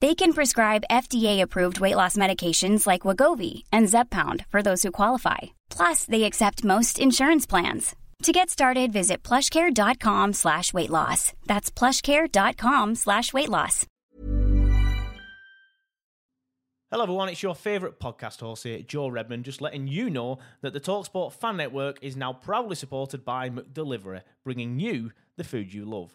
They can prescribe FDA-approved weight loss medications like Wegovy and Zepbound for those who qualify. Plus, they accept most insurance plans. To get started, visit plushcare.com slash weight loss. That's plushcare.com slash weight loss. Hello everyone, it's your favourite podcast host here, Joe Redmond, just letting you know that the TalkSport Fan Network is now proudly supported by McDelivery, bringing you the food you love.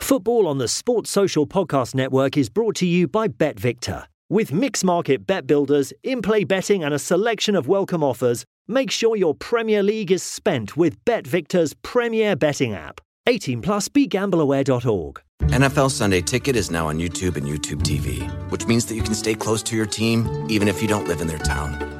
Football on the Sports Social Podcast Network is brought to you by BetVictor. With mixed market bet builders, in play betting, and a selection of welcome offers, make sure your Premier League is spent with BetVictor's premier betting app. 18 plus begambleaware.org. NFL Sunday Ticket is now on YouTube and YouTube TV, which means that you can stay close to your team even if you don't live in their town.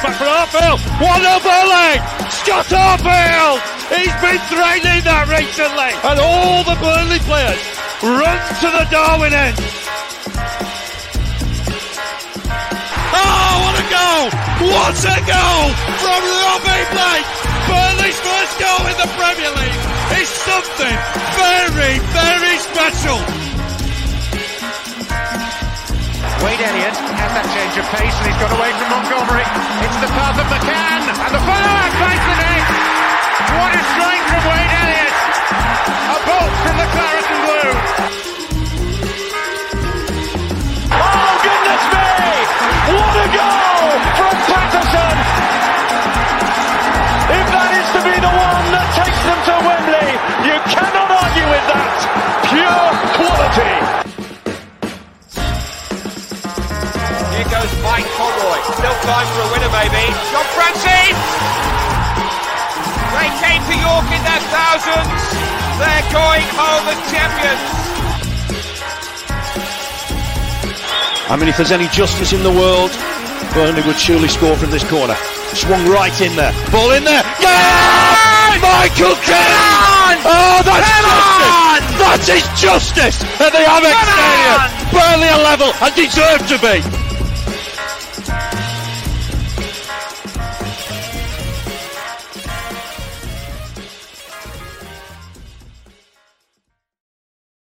Touch back for Arfield. One up volley. Scott Arfield. He's been training that recently. And all the Burnley players run to the Darwin end. Oh, what a goal! What a goal from Robbie Blake! Burnley's first goal in the Premier League is something very, very special. Wade Elliott has that change of pace and he's got away from Montgomery. It's the path of McCann and the follow-up finds the net. What a strike from Wade Elliott. A bolt from the claret blue. Time for a winner maybe. John Francis! They came to York in their thousands. They're going home as champions. I mean, if there's any justice in the world, Burnley would surely score from this corner. Swung right in there. Ball in there. Yeah! Michael Keane! Oh, that's justice! That is justice at the Amex Stadium. Burnley are level and deserve to be.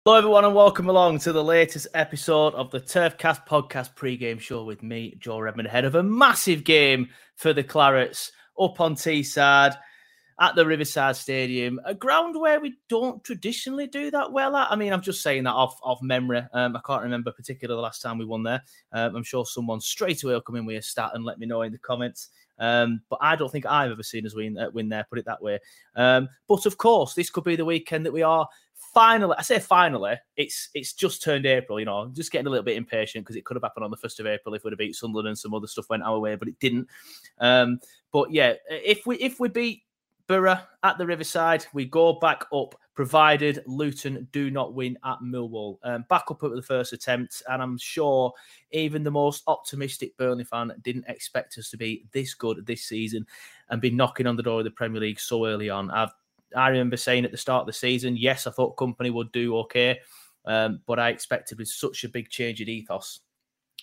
Hello, everyone, and welcome along to the latest episode of the Turfcast podcast pre-game show with me, Joe Redmond, ahead of a massive game for the Clarets up on Teesside at the Riverside Stadium, a ground where we don't traditionally do that well at. I mean, I'm just saying that off, off memory. Um, I can't remember particularly the last time we won there. Um, I'm sure someone straight away will come in with a stat and let me know in the comments. Um, but I don't think I've ever seen us win, uh, win there, put it that way. Um, but of course, this could be the weekend that we are finally, I say finally, it's it's just turned April. You know, I'm just getting a little bit impatient because it could have happened on the first of April if we'd have beat Sunderland and some other stuff went our way, but it didn't. Um, but yeah, if we if we beat Borough at the Riverside, we go back up provided Luton do not win at Millwall. Um, back up at the first attempt, and I'm sure even the most optimistic Burnley fan didn't expect us to be this good this season and be knocking on the door of the Premier League so early on. I've I remember saying at the start of the season, yes, I thought Kompany would do okay, um, but I expected with such a big change in ethos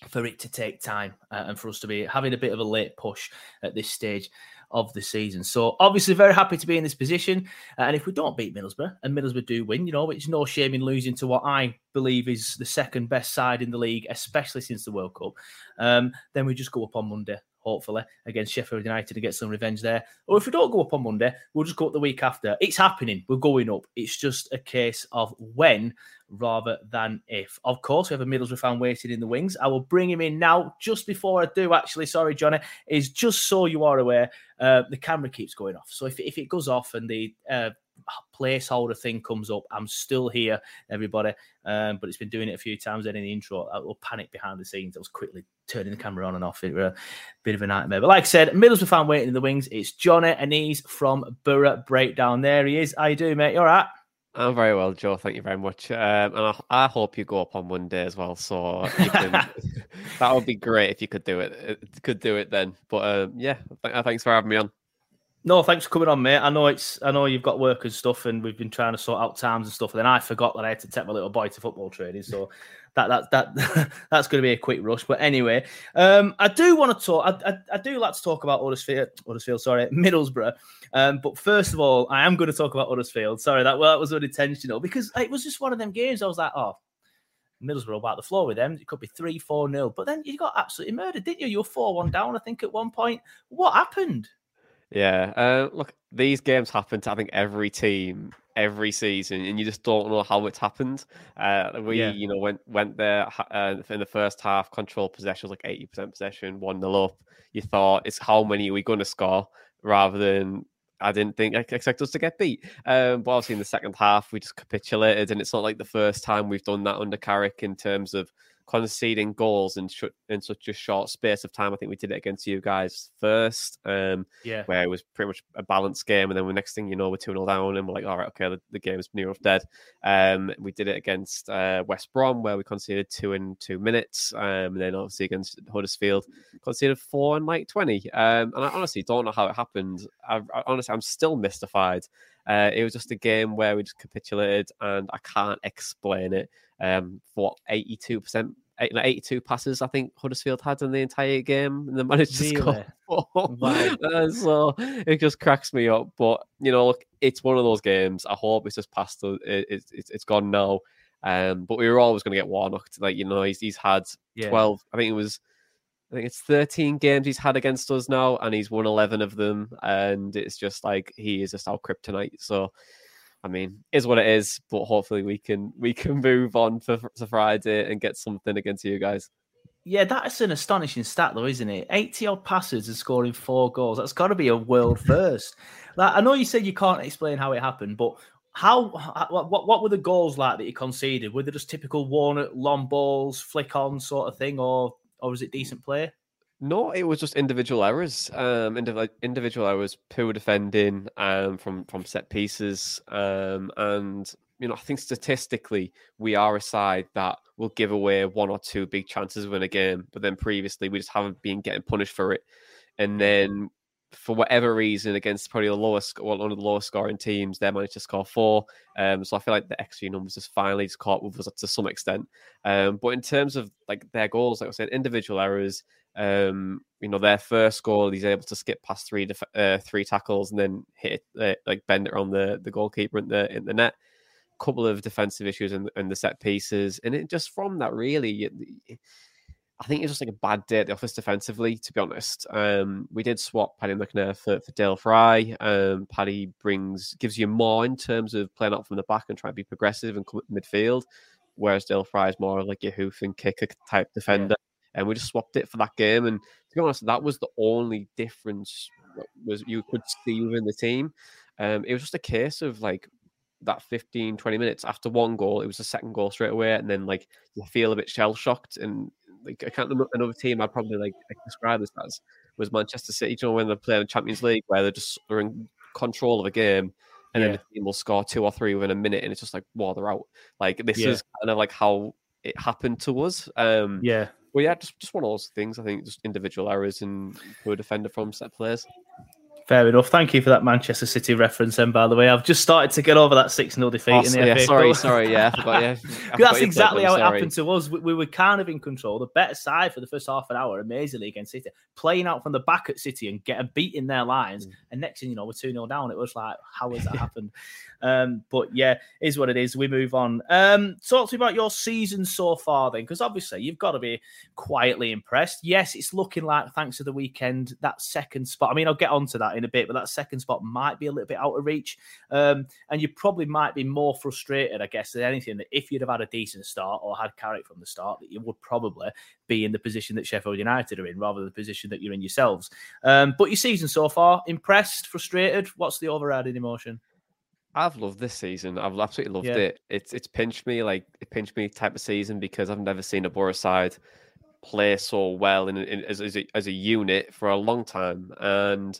for it to take time uh, and for us to be having a bit of a late push at this stage of the season. So obviously very happy to be in this position. Uh, and if we don't beat Middlesbrough and Middlesbrough do win, you know, it's no shame in losing to what I believe is the second best side in the league, especially since the World Cup. Um, then we just go up on Monday hopefully, against Sheffield United to get some revenge there. Or if we don't go up on Monday, we'll just go up the week after. It's happening. We're going up. It's just a case of when rather than if. Of course, we have a Middlesbrough fan waiting in the wings. I will bring him in now. Just before I do, actually, sorry, Johnny, is just so you are aware, uh, the camera keeps going off. So if, if it goes off and the uh, placeholder thing comes up, I'm still here, everybody. Um, but it's been doing it a few times. Then in the intro, I will panic behind the scenes. I was quickly turning the camera on and off. It was a bit of a nightmare. But like I said, Middlesbrough fan waiting in the wings. It's Johnny and he's from Borough Breakdown. There he is. How you doing, mate? You all right? I'm very well, Joe. Thank you very much. Um, and I, I, hope you go up on Monday as well. So can, that would be great if you could do it. Could do it then. But um, yeah, th- thanks for having me on. No, thanks for coming on, mate. I know it's I know you've got work and stuff, and we've been trying to sort out times and stuff. And then I forgot that I had to take my little boy to football training, so that that that that's going to be a quick rush. But anyway, um, I do want to talk. I, I, I, do like to talk about Huddersfield. Huddersfield, sorry, Middlesbrough. Um, but first of all, I am going to talk about Huddersfield. Sorry, that well, that was unintentional because it was just one of them games. I was like, oh. Middlesbrough about the floor with them. It could be 3 4 nil. But then you got absolutely murdered, didn't you? You were 4 1 down, I think, at one point. What happened? Yeah, uh, look, these games happen to I think every team every season, and you just don't know how it's happened. Uh, we, yeah. you know, went went there uh, in the first half, control possession was like eighty percent possession, one nil up. You thought it's how many are we going to score rather than I didn't think I expect us to get beat. Um, but obviously in the second half we just capitulated, and it's not like the first time we've done that under Carrick in terms of conceding goals in sh- in such a short space of time. I think we did it against you guys first, um, yeah, where it was pretty much a balanced game, and then the next thing you know, we're two 0 down, and we're like, all right, okay, the, the game is near enough dead. Um, we did it against uh, West Brom, where we conceded two in two minutes, um, and then obviously against Huddersfield, conceded four in like twenty. Um, and I honestly don't know how it happened. I, I honestly, I'm still mystified. Uh, it was just a game where we just capitulated, and I can't explain it. Um, for 82%, 82 passes, I think Huddersfield had in the entire game, and they managed to really? score four. Uh, so it just cracks me up. But, you know, look, it's one of those games. I hope it's just past, it, it, it, it's gone now. Um, but we were always going to get Warnock. Like, you know, he's, he's had yeah. 12, I think it was I think it's 13 games he's had against us now, and he's won 11 of them. And it's just like he is just our kryptonite. So, I mean, is what it is. But hopefully, we can we can move on for, for Friday and get something against you guys. Yeah, that's an astonishing stat, though, isn't it? 80 odd passes and scoring four goals. That's got to be a world first. like, I know you said you can't explain how it happened, but how what, what were the goals like that you conceded? Were they just typical Warnock long balls, flick on sort of thing, or or was it decent play? No, it was just individual errors. Um, individual errors, poor defending um, from from set pieces, um, and you know I think statistically we are a side that will give away one or two big chances win a game, but then previously we just haven't been getting punished for it, and then for whatever reason against probably the lowest well, one of the lowest scoring teams, they managed to score four. Um, so I feel like the XG numbers just finally just caught with us to some extent. Um, but in terms of like their goals, like I said, individual errors. Um, you know, their first goal, he's able to skip past three def- uh, three tackles and then hit it, uh, like bend it on the the goalkeeper in the in the net. Couple of defensive issues in, in the set pieces, and it just from that really. It, I think it's just like a bad day at the office defensively, to be honest. Um, we did swap Paddy McNair for, for Dael Fry. Um, Paddy brings gives you more in terms of playing up from the back and trying to be progressive and come midfield, whereas Dael Fry is more like your hoof and kicker type defender. Yeah. And we just swapped it for that game. And to be honest, that was the only difference was you could see within the team. Um, it was just a case of like that 15, 20 minutes after one goal, it was the second goal straight away. And then like you feel a bit shell shocked and like I can't remember another team I'd probably like describe this as was Manchester City. You know when they play playing the Champions League where they're just they're in control of a game and Yeah. then the team will score two or three within a minute, and it's just like, wow, they're out. Like this Yeah. is kind of like how it happened to us. Um, Yeah. Well, yeah, just just one of those things. I think just individual errors and poor defender from set players. Fair enough. Thank you for that Manchester City reference. And by the way, I've just started to get over that six 0 defeat Oh, in the yeah, FA sorry, sorry, yeah, forgot, yeah. That's exactly how it sorry. happened to us. We, we were kind of in control, the better side for the first half an hour, amazingly against City, playing out from the back at City and getting beat in their Mm. lines. And next thing you know, we're two 0 down. It was like, how has that happened? Um, but yeah, is what it is. We move on. Um, talk to me about your season so far, then, because obviously you've got to be quietly impressed. Yes, it's looking like thanks to the weekend that second spot. I mean, I'll get onto that in a bit, but that second spot might be a little bit out of reach, um, and you probably might be more frustrated, I guess, than anything that if you'd have had a decent start or had Carrick from the start, that you would probably be in the position that Sheffield United are in, rather than the position that you're in yourselves. Um, but your season so far, impressed, frustrated. What's the overriding emotion? I've loved this season. I've absolutely loved Yeah. it. It's it's pinched me like it pinched me type of season because I've never seen a Borough side play so well in, in as as a, as a unit for a long time. And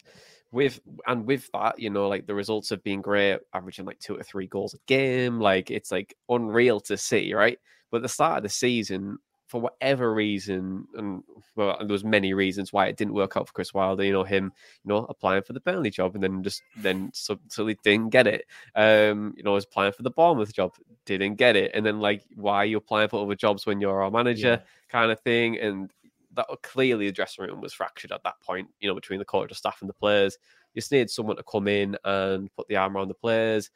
with and with that, you know, like the results have been great, averaging like two or three goals a game. Like it's like unreal to see, right? But the start of the season, for whatever reason, and well, there was many reasons why it didn't work out for Chris Wilder. You know, him, you know, applying for the Burnley job and then just then so didn't get it. Um, you know, was applying for the Bournemouth job, didn't get it, and then like, why are you applying for other jobs when you're our manager, kind of thing, and that clearly the dressing room was fractured at that point. You know, between the coach, the staff, and the players. You just needed someone to come in and put the arm around the players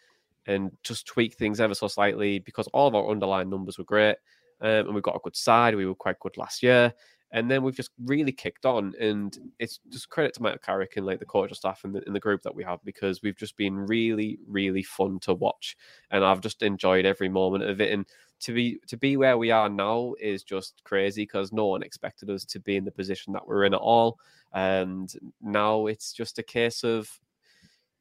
and just tweak things ever so slightly because all of our underlying numbers were great. Um, and we've got a good side. We were quite good last year. And then we've just really kicked on. And it's just credit to Michael Carrick and like the coach staff in the, in the group that we have because we've just been really, really fun to watch. And I've just enjoyed every moment of it. And to be to be where we are now is just crazy because no one expected us to be in the position that we're in at all. And now it's just a case of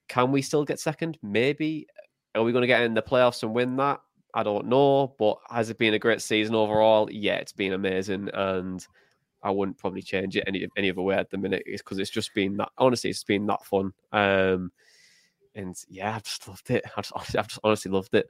can we still get second? Maybe. Are we going to get in the playoffs and win that? I don't know. But has it been a great season overall? Yeah, it's been amazing. And I wouldn't probably change it any any other way at the minute It's because it's just been that honestly, it's been that fun. Um and yeah, I've just loved it. I just, I've just honestly loved it.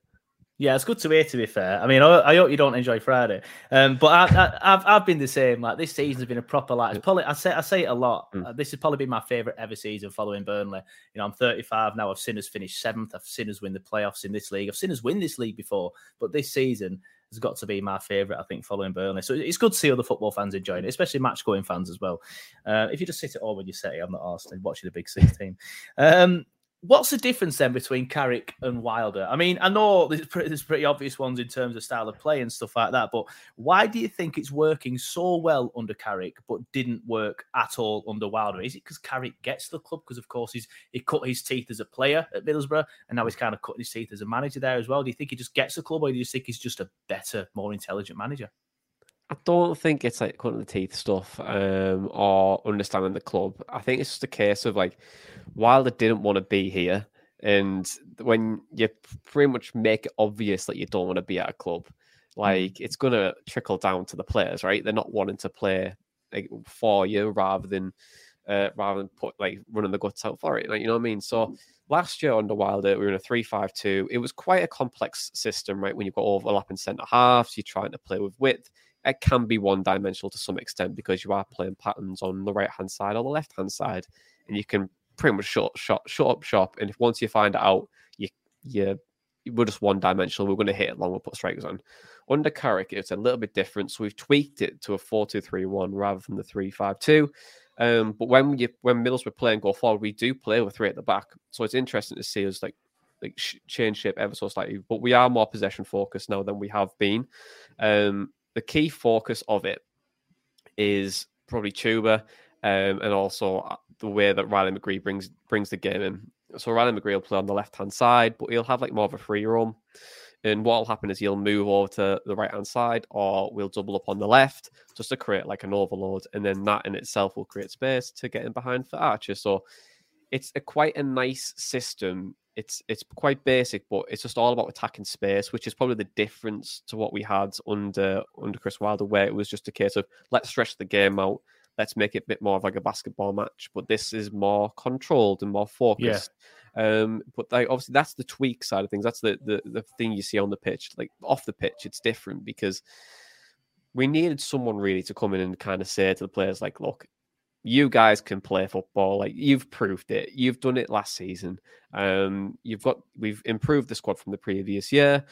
Yeah, it's good to hear. To be fair, I mean, I, I hope you don't enjoy Friday, um, but I, I, I've I've been the same. Like this season's been a proper like. It's probably I say I say it a lot. Mm. Uh, this has probably been my favorite ever season following Burnley. You know, I'm 35 now. I've seen us finish seventh. I've seen us win the playoffs in this league. I've seen us win this league before, but this season has got to be my favorite. I think following Burnley. So it's good to see other football fans enjoying it, especially match going fans as well. Uh, if you just sit at home when you say I'm not and watching the big six team. Um, What's the difference then between Carrick and Wilder? I mean, I know there's pretty, there's pretty obvious ones in terms of style of play and stuff like that, but why do you think it's working so well under Carrick but didn't work at all under Wilder? Is it because Carrick gets the club? Because of course he's he cut his teeth as a player at Middlesbrough, and now he's kind of cutting his teeth as a manager there as well. Do you think he just gets the club, or do you think he's just a better, more intelligent manager? I don't think it's like cutting the teeth stuff um, or understanding the club. I think it's just a case of like Wilder didn't want to be here, and when you pretty much make it obvious that you don't want to be at a club, like it's going to trickle down to the players, right? They're not wanting to play like for you rather than uh, rather than put like running the guts out for it. Like you know what I mean? So last year under Wilder, we were in a three-five-two. It was quite a complex system, right? When you've got overlapping centre halves, you're trying to play with width it can be one dimensional to some extent because you are playing patterns on the right hand side or the left hand side, and you can pretty much shut shut shut up shop. And if once you find out, you you we're just one dimensional. We're going to hit it long. We'll put strikers on. Under Carrick, it's a little bit different. So we've tweaked it to a 4-2-3-1 rather than the 3-5-2. Um, but when you when Middlesbrough play and go forward, we do play with three at the back. So it's interesting to see us like like change shape ever so slightly. But we are more possession focused now than we have been. Um, the key focus of it is probably Chuba um, and also uh, the way that Riley McGree brings brings the game in. So Riley McGree will play on the left hand side, but he'll have like more of a free roam. And what will happen is he'll move over to the right hand side, or we'll double up on the left just to create like an overload, and then that in itself will create space to get in behind for Archer. So it's a quite a nice system it's it's quite basic, but it's just all about attacking space, which is probably the difference to what we had under under Chris Wilder, where it was just a case of let's stretch the game out, let's make it a bit more of like a basketball match. But this is more controlled and more focused. Um, but like obviously that's the tweak side of things. That's the, the the thing you see on the pitch. Like off the pitch, it's different because we needed someone really to come in and kind of say to the players, like, look, you guys can play football. Like you've proved it. You've done it last season. Um, you've got we've improved the squad from the previous year.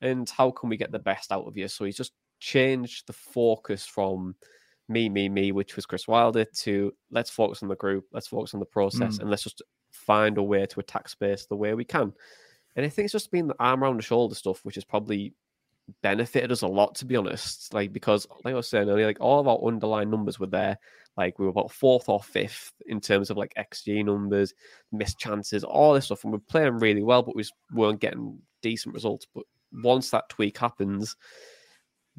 And how can we get the best out of you? So he's just changed the focus from me, me, me, which was Chris Wilder, to let's focus on the group, let's focus on the process, Mm. and let's just find a way to attack space the way we can. And I think it's just been the arm around the shoulder stuff, which has probably benefited us a lot, to be honest. Like because, like I was saying earlier, like all of our underlying numbers were there. Like we were about fourth or fifth in terms of like XG numbers, missed chances, all this stuff, and we're playing really well, but we weren't getting decent results. But once that tweak happens,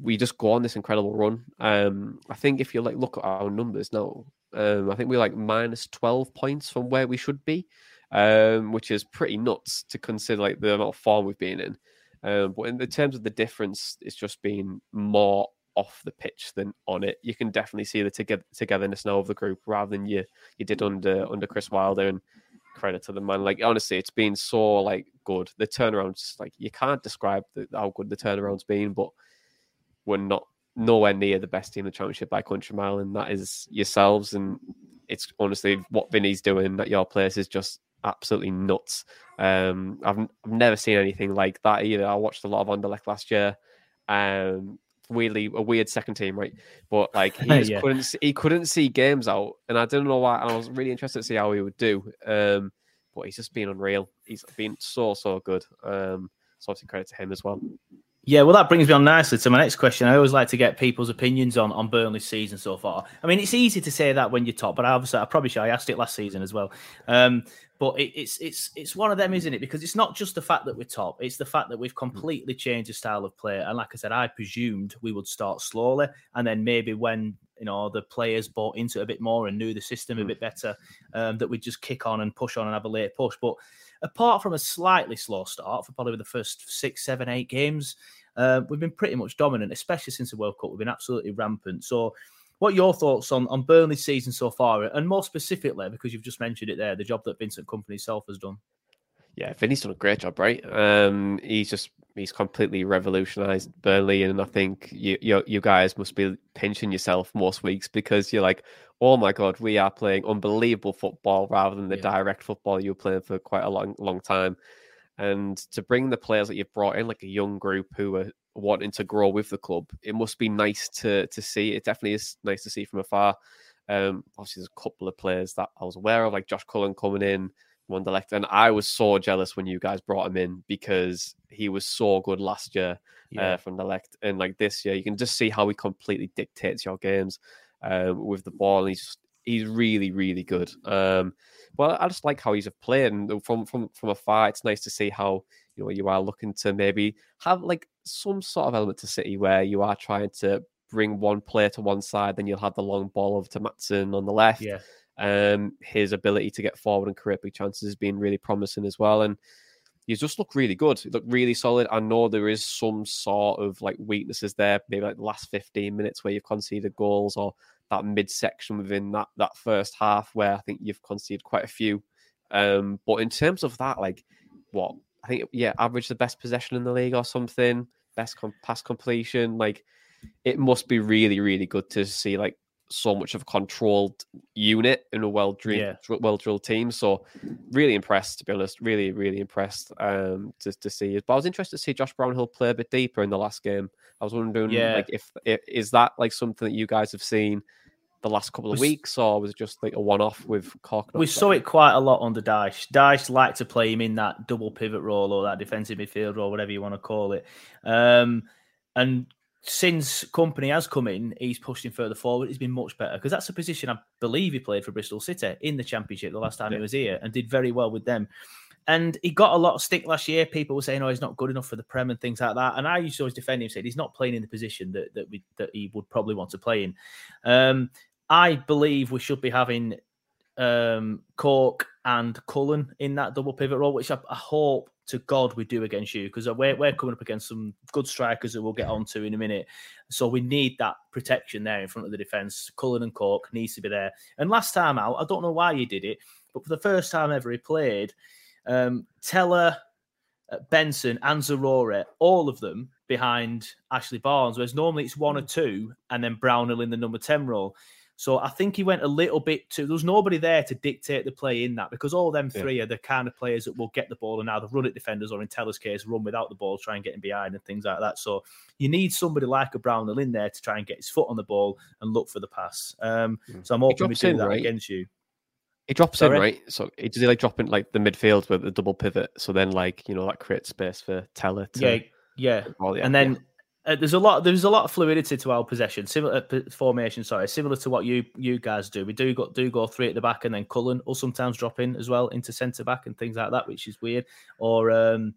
we just go on this incredible run. Um, I think if you like look at our numbers now, um, I think we're like minus twelve points from where we should be, um, which is pretty nuts to consider like the amount of form we've been in. Um, but in the terms of the difference, it's just been more off the pitch than on it. You can definitely see the toge- togetherness now of the group rather than you you did under under Chris Wilder. And credit to the man. Like honestly, it's been so like good. The turnaround's like you can't describe the, how good the turnaround's been, but we're not nowhere near the best team in the championship by country mile, and that is yourselves. And it's honestly what Vinny's doing at your place is just absolutely nuts. Um, I've I've never seen anything like that either. I watched a lot of Anderlecht last year. Um, weirdly a weird second team, right? But like he just Yeah. couldn't see, he couldn't see games out, and I don't know why. And I was really interested to see how he would do. Um, but he's just been unreal. He's been so so good. Um, so obviously credit to him as well. Yeah, well, that brings me on nicely to my next question. I always like to get people's opinions on on Burnley's season so far. I mean, it's easy to say that when you're top, but I obviously, I probably should. I asked it last season as well. Um, but it, it's it's it's one of them, isn't it? Because it's not just the fact that we're top; it's the fact that we've completely changed the style of play. And like I said, I presumed we would start slowly, and then maybe when you know the players bought into it a bit more and knew the system a bit better, um, that we'd just kick on and push on and have a late push. But apart from a slightly slow start for probably the first six, seven, eight games, uh, we've been pretty much dominant, especially since the World Cup. We've been absolutely rampant. So, what your thoughts on, on Burnley's season so far? And more specifically, because you've just mentioned it there, the job that Vincent Kompany himself has done. Yeah, Vinny's done a great job, right? Um, he's just he's completely revolutionized Burnley, and I think you you, you guys must be pinching yourself most weeks because you're like, oh my god, we are playing unbelievable football rather than the direct football you were playing for quite a long long time. And to bring the players that you've brought in, like a young group who are wanting to grow with the club, it must be nice to to see. It definitely is nice to see from afar. Um, obviously, there's a couple of players that I was aware of, like Josh Cullen coming in, Wonderlect, and I was so jealous when you guys brought him in because he was so good last year Yeah. uh, from the left, and like this year, you can just see how he completely dictates your games um, with the ball. And he's just, he's really really good. Um, well, I just like how he's played, and from from from afar, it's nice to see how you know you are looking to maybe have like some sort of element to City where you are trying to bring one player to one side, then you'll have the long ball over to Maatsen on the left. Yeah. Um, his ability to get forward and create big chances has been really promising as well, and you just looked really good. You look really solid. I know there is some sort of like weaknesses there, maybe like the last 15 minutes where you've conceded goals or that midsection within that that first half where I think you've conceded quite a few. Um, but in terms of that, like what I think, yeah, average the best possession in the league or something, best com- pass completion. Like it must be really, really good to see like so much of a controlled unit in a well drilled, Yeah. well drilled team. So really impressed, to be honest. Really, really impressed um, to to see it. But I was interested to see Josh Brownhill play a bit deeper in the last game. I was wondering, Yeah. like, if, if is that like something that you guys have seen the last couple of We weeks, or was it just like a one off with Cork? We saw it quite a lot under Dyche. Dyche liked to play him in that double pivot role or that defensive midfield role, whatever you want to call it. Um, and since Kompany has come in, he's pushed him further forward. He's been much better because that's a position I believe he played for Bristol City in the Championship the last time he was here and did very well with them. And he got a lot of stick last year. People were saying, "Oh, he's not good enough for the Prem and things like that." And I used to always defend him, saying he's not playing in the position that that we that he would probably want to play in. Um, I believe we should be having um, Cork and Cullen in that double pivot role, which I, I hope to God we do against you because we're, we're coming up against some good strikers that we'll get onto in a minute. So we need that protection there in front of the defence. Cullen and Cork needs to be there. And last time out, I don't know why he did it, but for the first time ever he played, Um, Tella, uh, Benson, and Zaroury, all of them behind Ashley Barnes, whereas normally it's one or two, and then Brownhill in the number 10 role. So I think he went a little bit too. There was nobody there to dictate the play in that because all them three yeah. are the kind of players that will get the ball and either run at defenders or in Tella's case run without the ball, try and get him behind and things like that. So you need somebody like a Brownhill in there to try and get his foot on the ball and look for the pass. Um, mm. so I'm hoping we do in, that right? against you. He drops Sorry? in, right? So does he like drop in like the midfield with the double pivot? So then, like you know, that creates space for Teller. To, yeah, yeah. and then uh, there's a lot. There's a lot of fluidity to our possession, similar uh, formation. Sorry, similar to what you you guys do. We do go do go three at the back, and then Cullen will sometimes drop in as well into centre back and things like that, which is weird. Or um,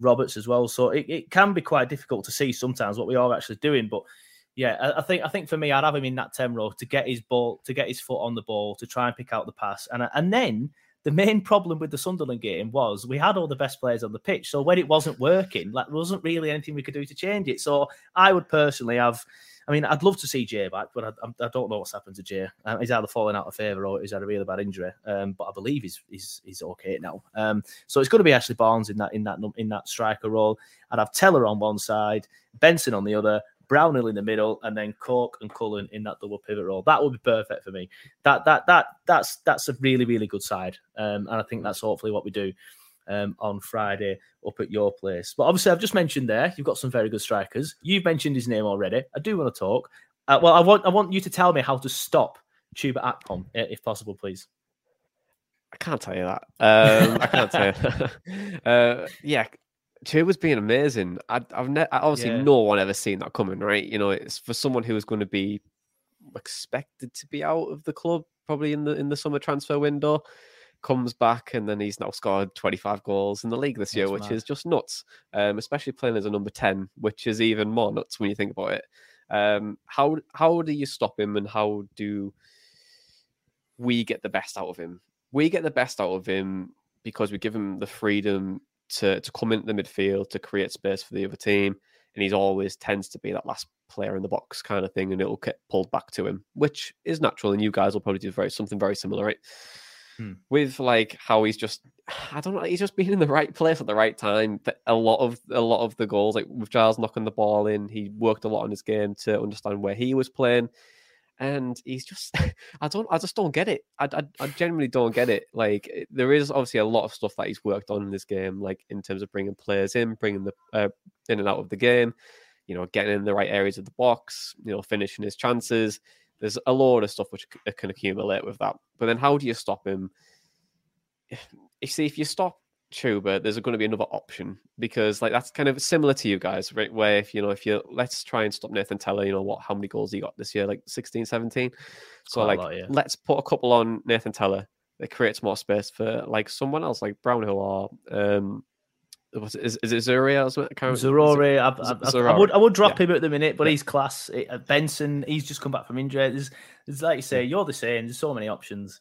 Roberts as well. So it, it can be quite difficult to see sometimes what we are actually doing, but yeah, I, I, think I think for me, I'd have him in that ten row to get his ball, to get his foot on the ball, to try and pick out the pass, and and then the main problem with the Sunderland game was we had all the best players on the pitch. So when it wasn't working, like there wasn't really anything we could do to change it. So I would personally have. I mean, I'd love to see Jay back, but I, I don't know what's happened to Jay. Um, he's either fallen out of favour or he's had a really bad injury. Um, but I believe he's he's, he's okay now. Um, so it's going to be Ashley Barnes in that in that in that striker role. I'd have Tella on one side, Benson on the other, Brownhill in the middle, and then Cork and Cullen in that double pivot role. That would be perfect for me. That that that that's that's a really really good side, um, and I think that's hopefully what we do um, on Friday up at your place. But obviously, I've just mentioned there you've got some very good strikers. You've mentioned his name already. I do want to talk. Uh, well, I want I want you to tell me how to stop Chuba Akpom, if possible, please. I can't tell you that. Um, I can't tell you. uh, yeah, Che was being amazing. I, have ne- obviously yeah. no one ever seen that coming, right? You know, it's for someone who was going to be expected to be out of the club probably in the in the summer transfer window. Comes back and then he's now scored 25 goals in the league this year, which mad. is just nuts. Um, especially playing as a number 10, which is even more nuts when you think about it. Um, how how do you stop him and how do we get the best out of him? We get the best out of him because we give him the freedom to to come into the midfield to create space for the other team, and he's always tends to be that last player in the box kind of thing, and it'll get pulled back to him, which is natural. And you guys will probably do very something very similar, right? Hmm. With like how he's just, I don't know, he's just been in the right place at the right time. A lot of a lot of the goals, like with Giles knocking the ball in, he worked a lot on his game to understand where he was playing and he's just I don't I just don't get it. I, I, I genuinely don't get it. Like eh, there is obviously a lot of stuff that he's worked on in this game, like in terms of bringing players in, bringing the uh, in and out of the game, you know, getting in the right areas of the box, you know, finishing his chances. There's a lot of stuff which can accumulate with that. But then how do you stop him? You see, if you stop Chuba, there's going to be another option because like that's kind of similar to you guys, right? Where if you know, if you let's try and stop Nathan Tella, you know what, how many goals he got this year, like 16, 17. So like, lot, yeah. let's put a couple on Nathan Tella that creates more space for like someone else, like Brownhill or um, it, is, is it Zaroury or something? I, I, I, would I would drop yeah. him at the minute, but yeah. he's class. Uh, Benson, he's just come back from injury. There's, there's like you say, you're the same. There's so many options.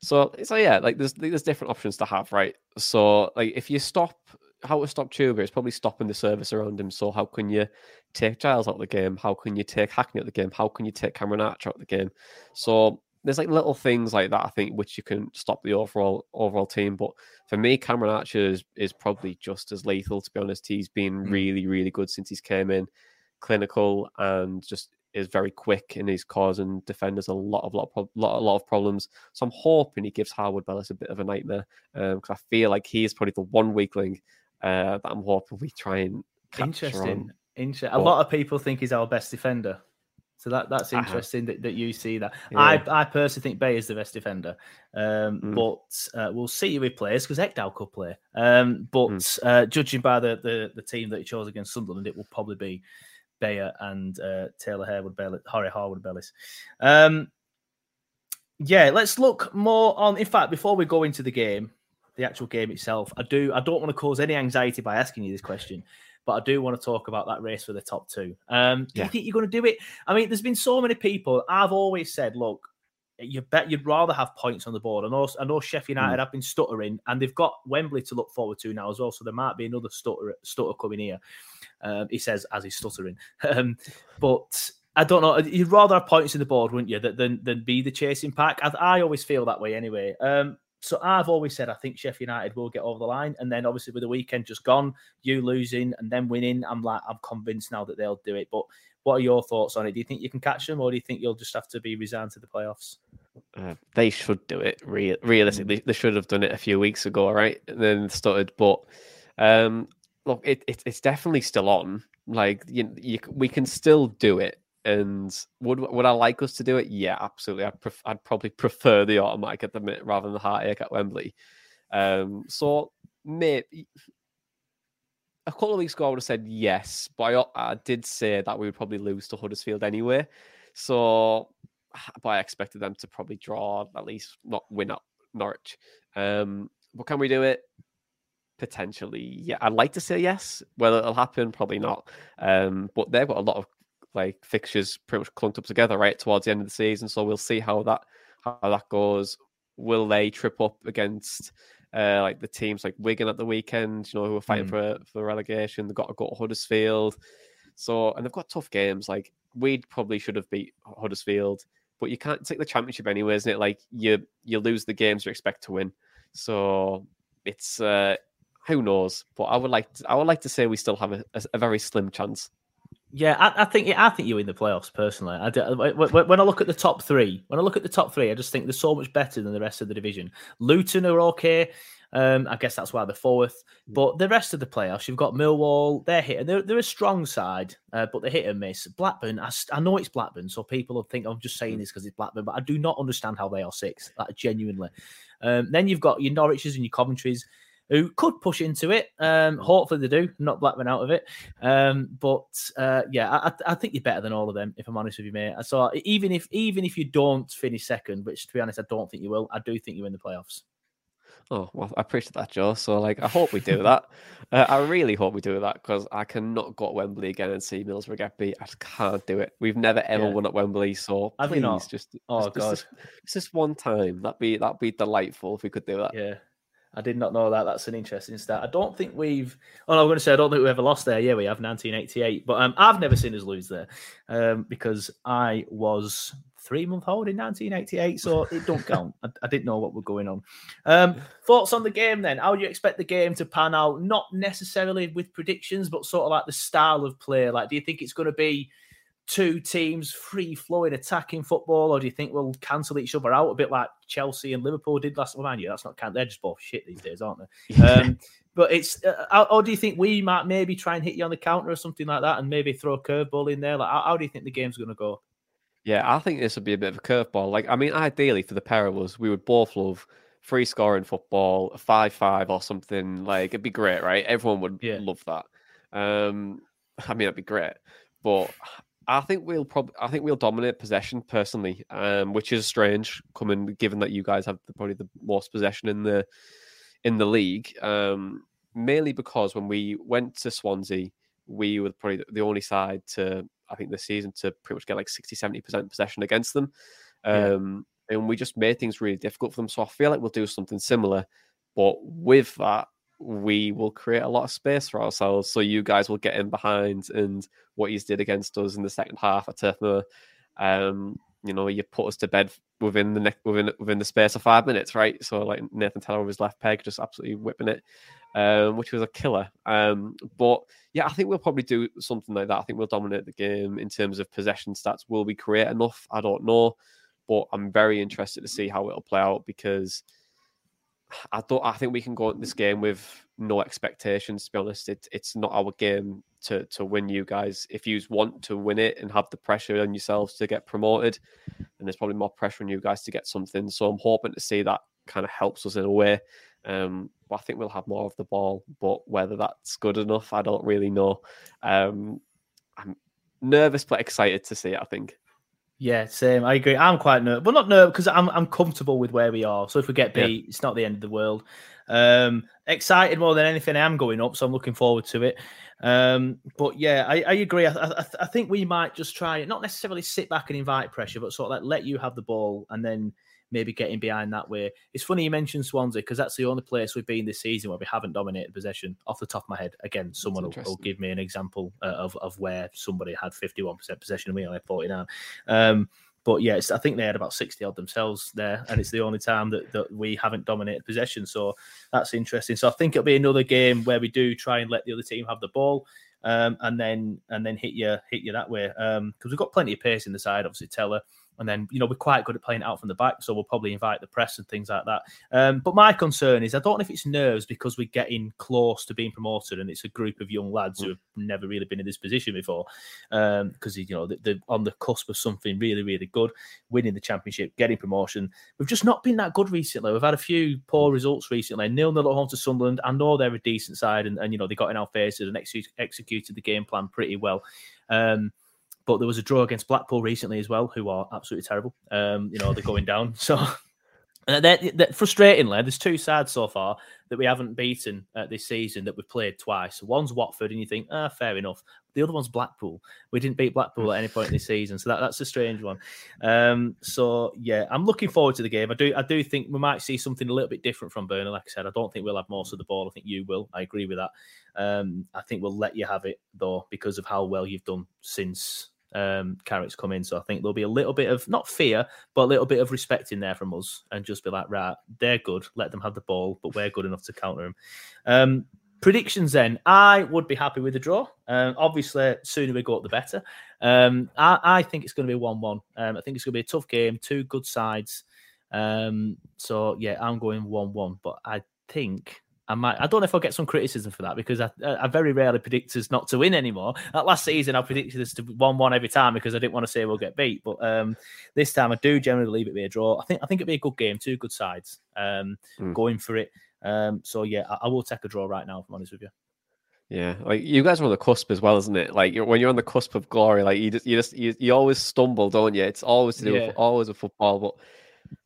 So so yeah, like there's there's different options to have, right? So like if you stop how to stop Chuba is probably stopping the service around him. So how can you take Giles out of the game? How can you take Hackney out of the game? How can you take Cameron Archer out of the game? So there's like little things like that I think which you can stop the overall overall team. But for me, Cameron Archer is, is probably just as lethal. To be honest, he's been mm. really really good since he's came in, clinical and just is very quick and he's causing defenders a lot of lot of, lot, a lot of problems. So I'm hoping he gives Harwood Bellis a bit of a nightmare because um, I feel like he is probably the one weakling uh, that I'm hoping we try and interesting. Interesting. A lot of people think he's our best defender. So that that's interesting that, that you see that. Yeah. I I personally think Beyer is the best defender, um, mm. but uh, we'll see who he plays because Ekdal could play. Um, but mm. uh, judging by the, the the team that he chose against Sunderland, it will probably be Beyer and uh, Taylor Harwood Bellis, Harry Harwood Bellis. Um, yeah, let's look more on. In fact, before we go into the game, the actual game itself, I do. I don't want to cause any anxiety by asking you this question, but I do want to talk about that race for the top two. Um, do yeah. you think you're going to do it? I mean, there's been so many people. I've always said, look, you bet you'd rather have points on the board. I know, I know Sheffield United mm. have been stuttering, and they've got Wembley to look forward to now as well. So there might be another stutter, stutter coming here. Um, he says as he's stuttering. Um, but I don't know. You'd rather have points in the board, wouldn't you, than than be the chasing pack? I, I always feel that way anyway. Um, so I've always said I think Sheffield United will get over the line, and then obviously with the weekend just gone, you losing and then winning, I'm like I'm convinced now that they'll do it. But what are your thoughts on it? Do you think you can catch them, or do you think you'll just have to be resigned to the playoffs? Uh, they should do it. Re- realistically, they should have done it a few weeks ago, right? And then started. But um, look, it, it, it's definitely still on. Like you, you, we can still do it. And would would I like us to do it? Yeah, absolutely. I'd pref- I'd probably prefer the automatic at the minute rather than the heartache at Wembley. Um, so maybe a couple of weeks ago I would have said yes, but I, I did say that we would probably lose to Huddersfield anyway. So, but I expected them to probably draw at least not win at Norwich. Um, but can we do it? Potentially, yeah. I'd like to say yes. Whether it'll happen, probably not. Um, but they've got a lot of like fixtures pretty much clunked up together right towards the end of the season. So we'll see how that how that goes. Will they trip up against uh, like the teams like Wigan at the weekend, you know, who are fighting mm. for for relegation? They've got to go to Huddersfield. So and they've got tough games. Like we probably should have beat Huddersfield, but you can't take the championship anyway, isn't it? Like you you lose the games you expect to win. So it's uh who knows? But I would like to, I would like to say we still have a, a, very slim chance. Yeah, I, I, think I think you win the playoffs personally. I do, when I look at the top three, when I look at the top three, I just think they're so much better than the rest of the division. Luton are okay. Um, I guess that's why they're fourth. Mm. But the rest of the playoffs, you've got Millwall. They're hit, they're, they're a strong side, uh, but they hit and miss. Blackburn, I, I, know it's Blackburn, so people will think I'm just saying mm. this because it's Blackburn, but I do not understand how they are six. Like genuinely. Um, then you've got your Norwiches and your Coventries who could push into it. Um, hopefully they do, not Blackburn out of it. Um, but uh, yeah, I, I, think you're better than all of them, if I'm honest with you, mate. So even if even if you don't finish second, which to be honest, I don't think you will, I do think you're in the playoffs. Oh well, I appreciate that, Joe. So like, I hope we do that. uh, I really hope we do that because I cannot go to Wembley again and see Middlesbrough get beat. I just can't do it. We've never ever yeah. won at Wembley, so I please just oh just, god, just, just one time. That'd be that'd be delightful if we could do that. Yeah. I did not know that. That's an interesting stat. I don't think we've. Oh, no, I'm going to say I don't think we ever lost there. Yeah, we have 1988, but um, I've never seen us lose there um, because I was three month old in 1988, so it don't count. I, I, didn't know what was going on. Um, thoughts on the game then? How do you expect the game to pan out? Not necessarily with predictions, but sort of like the style of play. Like, do you think it's going to be two teams free flowing attacking football, or do you think we'll cancel each other out a bit like Chelsea and Liverpool did last? Well, you that's not count. They're just both shit these days, aren't they? Um, but it's, uh, or do you think we might maybe try and hit you on the counter or something like that, and maybe throw a curveball in there? Like, how, how do you think the game's going to go? Yeah, I think this would be a bit of a curveball. Like, I mean, ideally for the pair of us, we would both love free scoring football, a five-five or something. Like, it'd be great, right? Everyone would yeah. love that. Um, I mean, it'd be great, but I think we'll probably I think we'll dominate possession personally, um, which is strange, coming given that you guys have the, probably the most possession in the in the league. Um, mainly because when we went to Swansea, we were probably the only side to I think this season to pretty much get like 60 70 percent possession against them, um, yeah. and we just made things really difficult for them. So I feel like we'll do something similar, but with that we will create a lot of space for ourselves. So you guys will get in behind and what he's did against us in the second half at Turf um, you know, you put us to bed within the within within the space of five minutes, right? So like Nathan Tella with his left peg, just absolutely whipping it, um, which was a killer. Um, but yeah, I think we'll probably do something like that. I think we'll dominate the game in terms of possession stats. Will we create enough? I don't know, but I'm very interested to see how it'll play out because I don't. I think we can go into this game with no expectations. To be honest, it, it's not our game to to win. You guys, if you want to win it and have the pressure on yourselves to get promoted, then there's probably more pressure on you guys to get something. So I'm hoping to see that kind of helps us in a way. Um, but I think we'll have more of the ball. But whether that's good enough, I don't really know. Um, I'm nervous but excited to see it. I think. Yeah, same. I agree. I'm quite nervous, but not nervous because I'm I'm comfortable with where we are. So if we get beat, yeah. it's not the end of the world. Um, excited more than anything. I am going up, so I'm looking forward to it. Um, but yeah, I, I agree. I, I, I, think we might just try not necessarily sit back and invite pressure, but sort of like let you have the ball and then maybe getting behind that way. It's funny you mentioned Swansea because that's the only place we've been this season where we haven't dominated possession. Off the top of my head, again, someone will, will, give me an example uh, of of where somebody had 51% possession and we only 49. Um, but yeah, I think they had about 60 odd themselves there, and it's the only time that, that we haven't dominated possession. So that's interesting. So I think it'll be another game where we do try and let the other team have the ball. Um, and then and then hit you hit you that way because um, we've got plenty of pace in the side. Obviously, Tella and then, you know, we're quite good at playing out from the back, so we'll probably invite the press and things like that. Um, but my concern is I don't know if it's nerves because we're getting close to being promoted and it's a group of young lads mm. who have never really been in this position before. Because, um, you know, they're on the cusp of something really, really good, winning the championship, getting promotion. We've just not been that good recently. We've had a few poor results recently. Nil nil at home to Sunderland. I know they're a decent side and, and you know, they got in our faces and ex- executed the game plan pretty well. Um, but there was a draw against Blackpool recently as well, who are absolutely terrible. Um, you know, they're going down. So they're, they're, frustratingly, there's two sides so far that we haven't beaten uh, this season that we've played twice. One's Watford, and you think, ah, fair enough. The other one's Blackpool. We didn't beat Blackpool at any point in this season, so that, that's a strange one. Um, so yeah, I'm looking forward to the game. I do, I do think we might see something a little bit different from Burnley. Like I said, I don't think we'll have most of the ball. I think you will. I agree with that. Um, I think we'll let you have it though because of how well you've done since um, Carrick's come in. So I think there'll be a little bit of not fear, but a little bit of respect in there from us, and just be like, right, they're good. Let them have the ball, but we're good enough to counter them. Um, predictions then, I would be happy with the draw. Um, obviously, sooner we go up, the better. Um, I, I, think it's going to be one-one. Um, I think it's going to be a tough game, two good sides. Um, so yeah, I'm going one-one, but I think I might. I don't know if I'll get some criticism for that because I, I very rarely predict us not to win anymore. That last season, I predicted us to one-one every time because I didn't want to say we'll get beat. But um, this time, I do generally leave it be a draw. I think I think it'll be a good game. Two good sides um, mm. going for it. Um, so yeah, I, I, will take a draw right now. If I'm honest with you. Yeah, like you guys are on the cusp as well, isn't it? Like you're, when you're on the cusp of glory, like you just you just you, you always stumble, don't you? It's always to do yeah. with always with football, but.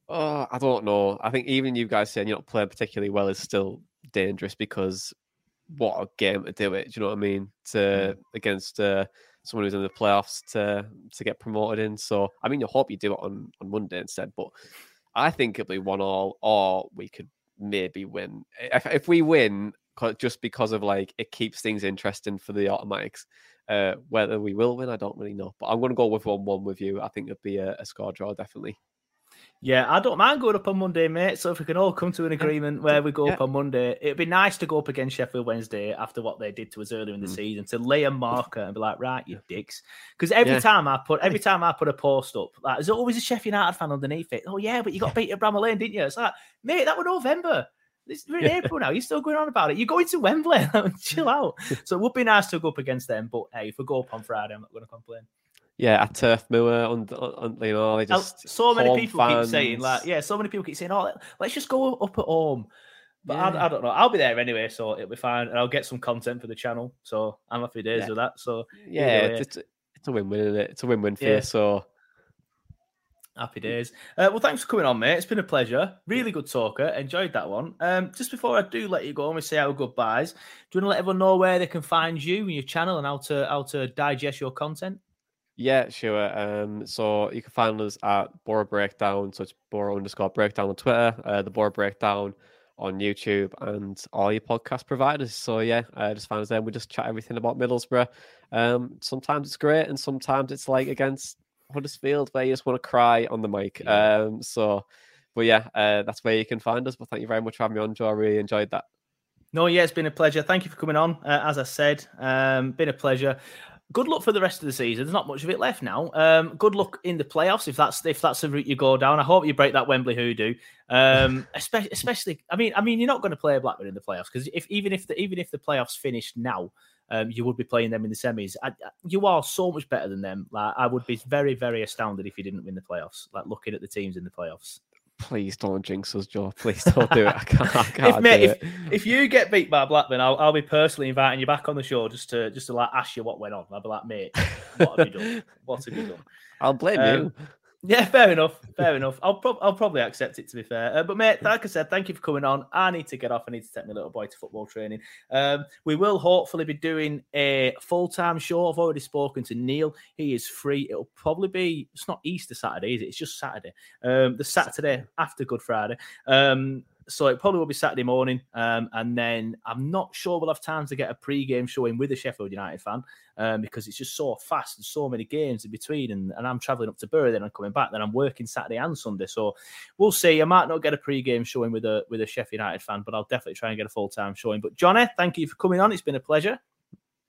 Oh, I don't know. I think even you guys saying you're not playing particularly well is still dangerous because what a game to do it. Do you know what I mean? To against uh, someone who's in the playoffs to to get promoted in. So I mean, you hope you do it on on Monday instead. But I think it'll be one all, or we could maybe win. If, if we win, just because of like it keeps things interesting for the automatics. Uh, whether we will win, I don't really know. But I'm going to go with one one with you. I think it'd be a, a score draw definitely. Yeah, I don't mind going up on Monday, mate. So if we can all come to an agreement where we go yeah. up on Monday, it'd be nice to go up against Sheffield Wednesday after what they did to us earlier in the mm. season to lay a marker and be like, right, you dicks. Because every yeah. time I put every time I put a post up, like, there's always a Sheffield United fan underneath it. Oh yeah, but you got beat at Bramall Lane, didn't you? It's like, mate, that was November. we're in April now. You're still going on about it. You're going to Wembley. Chill out. So it would be nice to go up against them. But hey, if we go up on Friday, I'm not going to complain yeah, at Turf Moor, on, on, you know, just so many people fans. keep saying like, yeah, so many people keep saying, oh, let's just go up at home. But yeah. I, I, don't know. I'll be there anyway, so it'll be fine, and I'll get some content for the channel. So I'm happy days yeah. with that. So yeah, it's, it's, a win-win, isn't it? It's a win-win for yeah. you. So Happy days. Uh, well, thanks for coming on, mate. It's been a pleasure. Really good talker. Enjoyed that one. Um, just before I do let you go and we say our goodbyes, do you want to let everyone know where they can find you and your channel and how to how to digest your content? Yeah, sure. Um, so you can find us at Boro Breakdown, so it's Boro underscore Breakdown on Twitter, uh, the Boro Breakdown on YouTube, and all your podcast providers. So yeah, uh, just find us there. We just chat everything about Middlesbrough. Um, sometimes it's great, and sometimes it's like against Huddersfield, where you just want to cry on the mic. Um, so, but yeah, uh, that's where you can find us. But thank you very much for having me on, Joe. I really enjoyed that. No, yeah, it's been a pleasure. Thank you for coming on. Uh, as I said, um, been a pleasure good luck for the rest of the season. There's not much of it left now. Um, good luck in the playoffs if that's if that's the route you go down. I hope you break that Wembley hoodoo. Um, especially, especially, I mean, I mean, you're not going to play Blackburn in the playoffs because if even if the even if the playoffs finished now, um, you would be playing them in the semis. I, you are so much better than them. Like I would be very very astounded if you didn't win the playoffs. Like looking at the teams in the playoffs. Please don't jinx us, Joe. Please don't do it. I can't. I can't if, mate, if, if, you get beat by Blackburn, I'll, I'll be personally inviting you back on the show just to just to like ask you what went on. I'll be like, mate, what have you done? What have you done? I'll blame um, you. Yeah, fair enough. Fair enough. I'll, pro- I'll probably accept it to be fair. Uh, but mate, like I said, thank you for coming on. I need to get off. I need to take my little boy to football training. Um, we will hopefully be doing a full time show. I've already spoken to Neil. He is free. It'll probably be. It's not Easter Saturday, is it? It's just Saturday. Um, the Saturday after Good Friday. Um, So it probably will be Saturday morning. Um, and then I'm not sure we'll have time to get a pre-game showing with a Sheffield United fan um, because it's just so fast and so many games in between. And, and I'm travelling up to Bury, then I'm coming back. Then I'm working Saturday and Sunday. So we'll see. I might not get a pre-game showing with a with a Sheffield United fan, but I'll definitely try and get a full time showing. But Johnny, thank you for coming on. It's been a pleasure.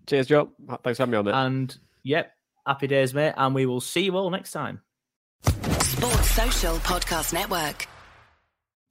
Cheers, Joe. Thanks for having me on there. And yep, happy days, mate. And we will see you all next time. Sports Social Podcast Network.